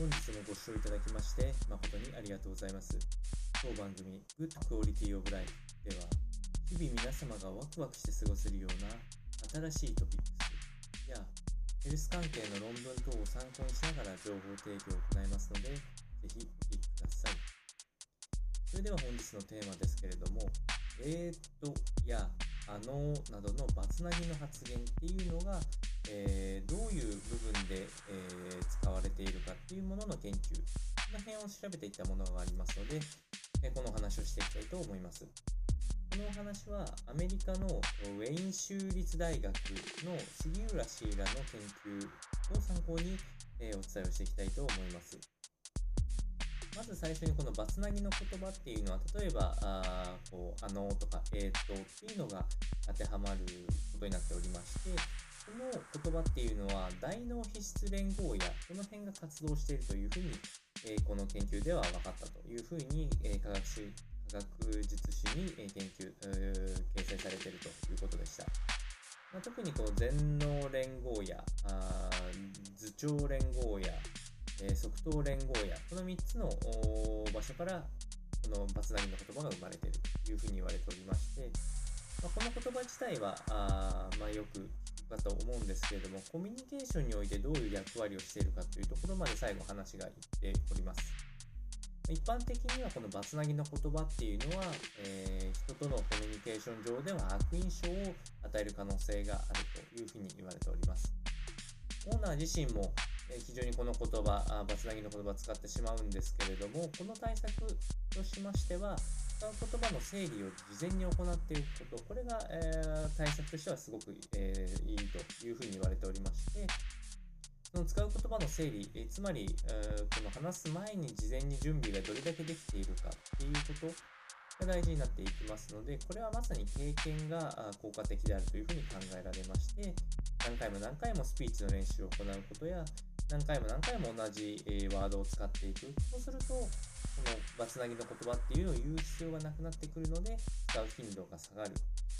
本日もご視聴いただきまして誠にありがとうございます。当番組 Good Quality of Life では日々皆様がワクワクして過ごせるような新しいトピックスやヘルス関係の論文等を参考にしながら情報提供を行いますので、ぜひお聞きください。それでは本日のテーマですけれども、えーとやあのなどのバツナギの発言っていうのが、えーどういうもの研究、この辺を調べていったものがありますので、えこのお話をしていきたいと思います。このお話はアメリカのウェイン州立大学の杉浦シーラの研究を参考に、えお伝えをしていきたいと思います。まず最初にこのバツナギの言葉っていうのは例えばあこうあのとかえーとっていうのが当てはまることになっておりまして言葉っていうのは大脳皮質連合やこの辺が活動しているというふうに、えーこの研究では分かったというふうに、えー科学史科学術史に、えー研究、えー掲載されているということでした。まあ、特にこう全脳連合や頭頂連合や、え側頭連合やこの3つの場所からこのバツナギの言葉が生まれているというふうに言われておりまして、この言葉自体はあ、まあ、よくかと思うんですけれどもコミュニケーションにおいてどういう役割をしているかというところまで最後話がいっております。一般的にはこのバツナギの言葉っていうのは、えー人とのコミュニケーション上では悪印象を与える可能性があるというふうに言われております。オーナー自身も非常にこの言葉、バツナギの言葉を使ってしまうんですけれども、この対策としましては、使う言葉の整理を事前に行っていくこと、これが、えー対策としてはすごく、えーいいというふうに言われておりまして、その使う言葉の整理、えつまり、えこの話す前に事前に準備がどれだけできているかっていうことが大事になっていきますので、これはまさに経験が効果的であるというふうに考えられまして、何回も何回もスピーチの練習を行うことや、何回も何回も同じ、えーワードを使っていく。そうすると、このバツナギの言葉っていうのを言う必要がなくなってくるので、使う頻度が下がる。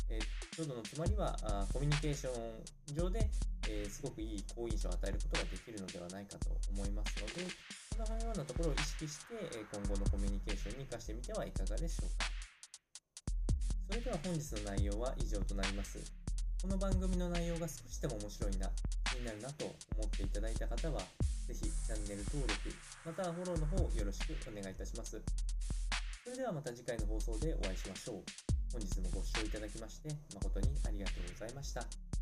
えー、ちょうどのつまりはあコミュニケーション上で、えーすごくいい好印象を与えることができるのではないかと思いますので、このようなところを意識して、え今後のコミュニケーションに活かしてみてはいかがでしょうか。それでは本日の内容は以上となります。この番組の内容が少しでも面白いな、気になるなと思っていただいた方は、ぜひチャンネル登録、またはフォローの方よろしくお願いいたします。それではまた次回の放送でお会いしましょう。本日もご視聴いただきまして誠にありがとうございました。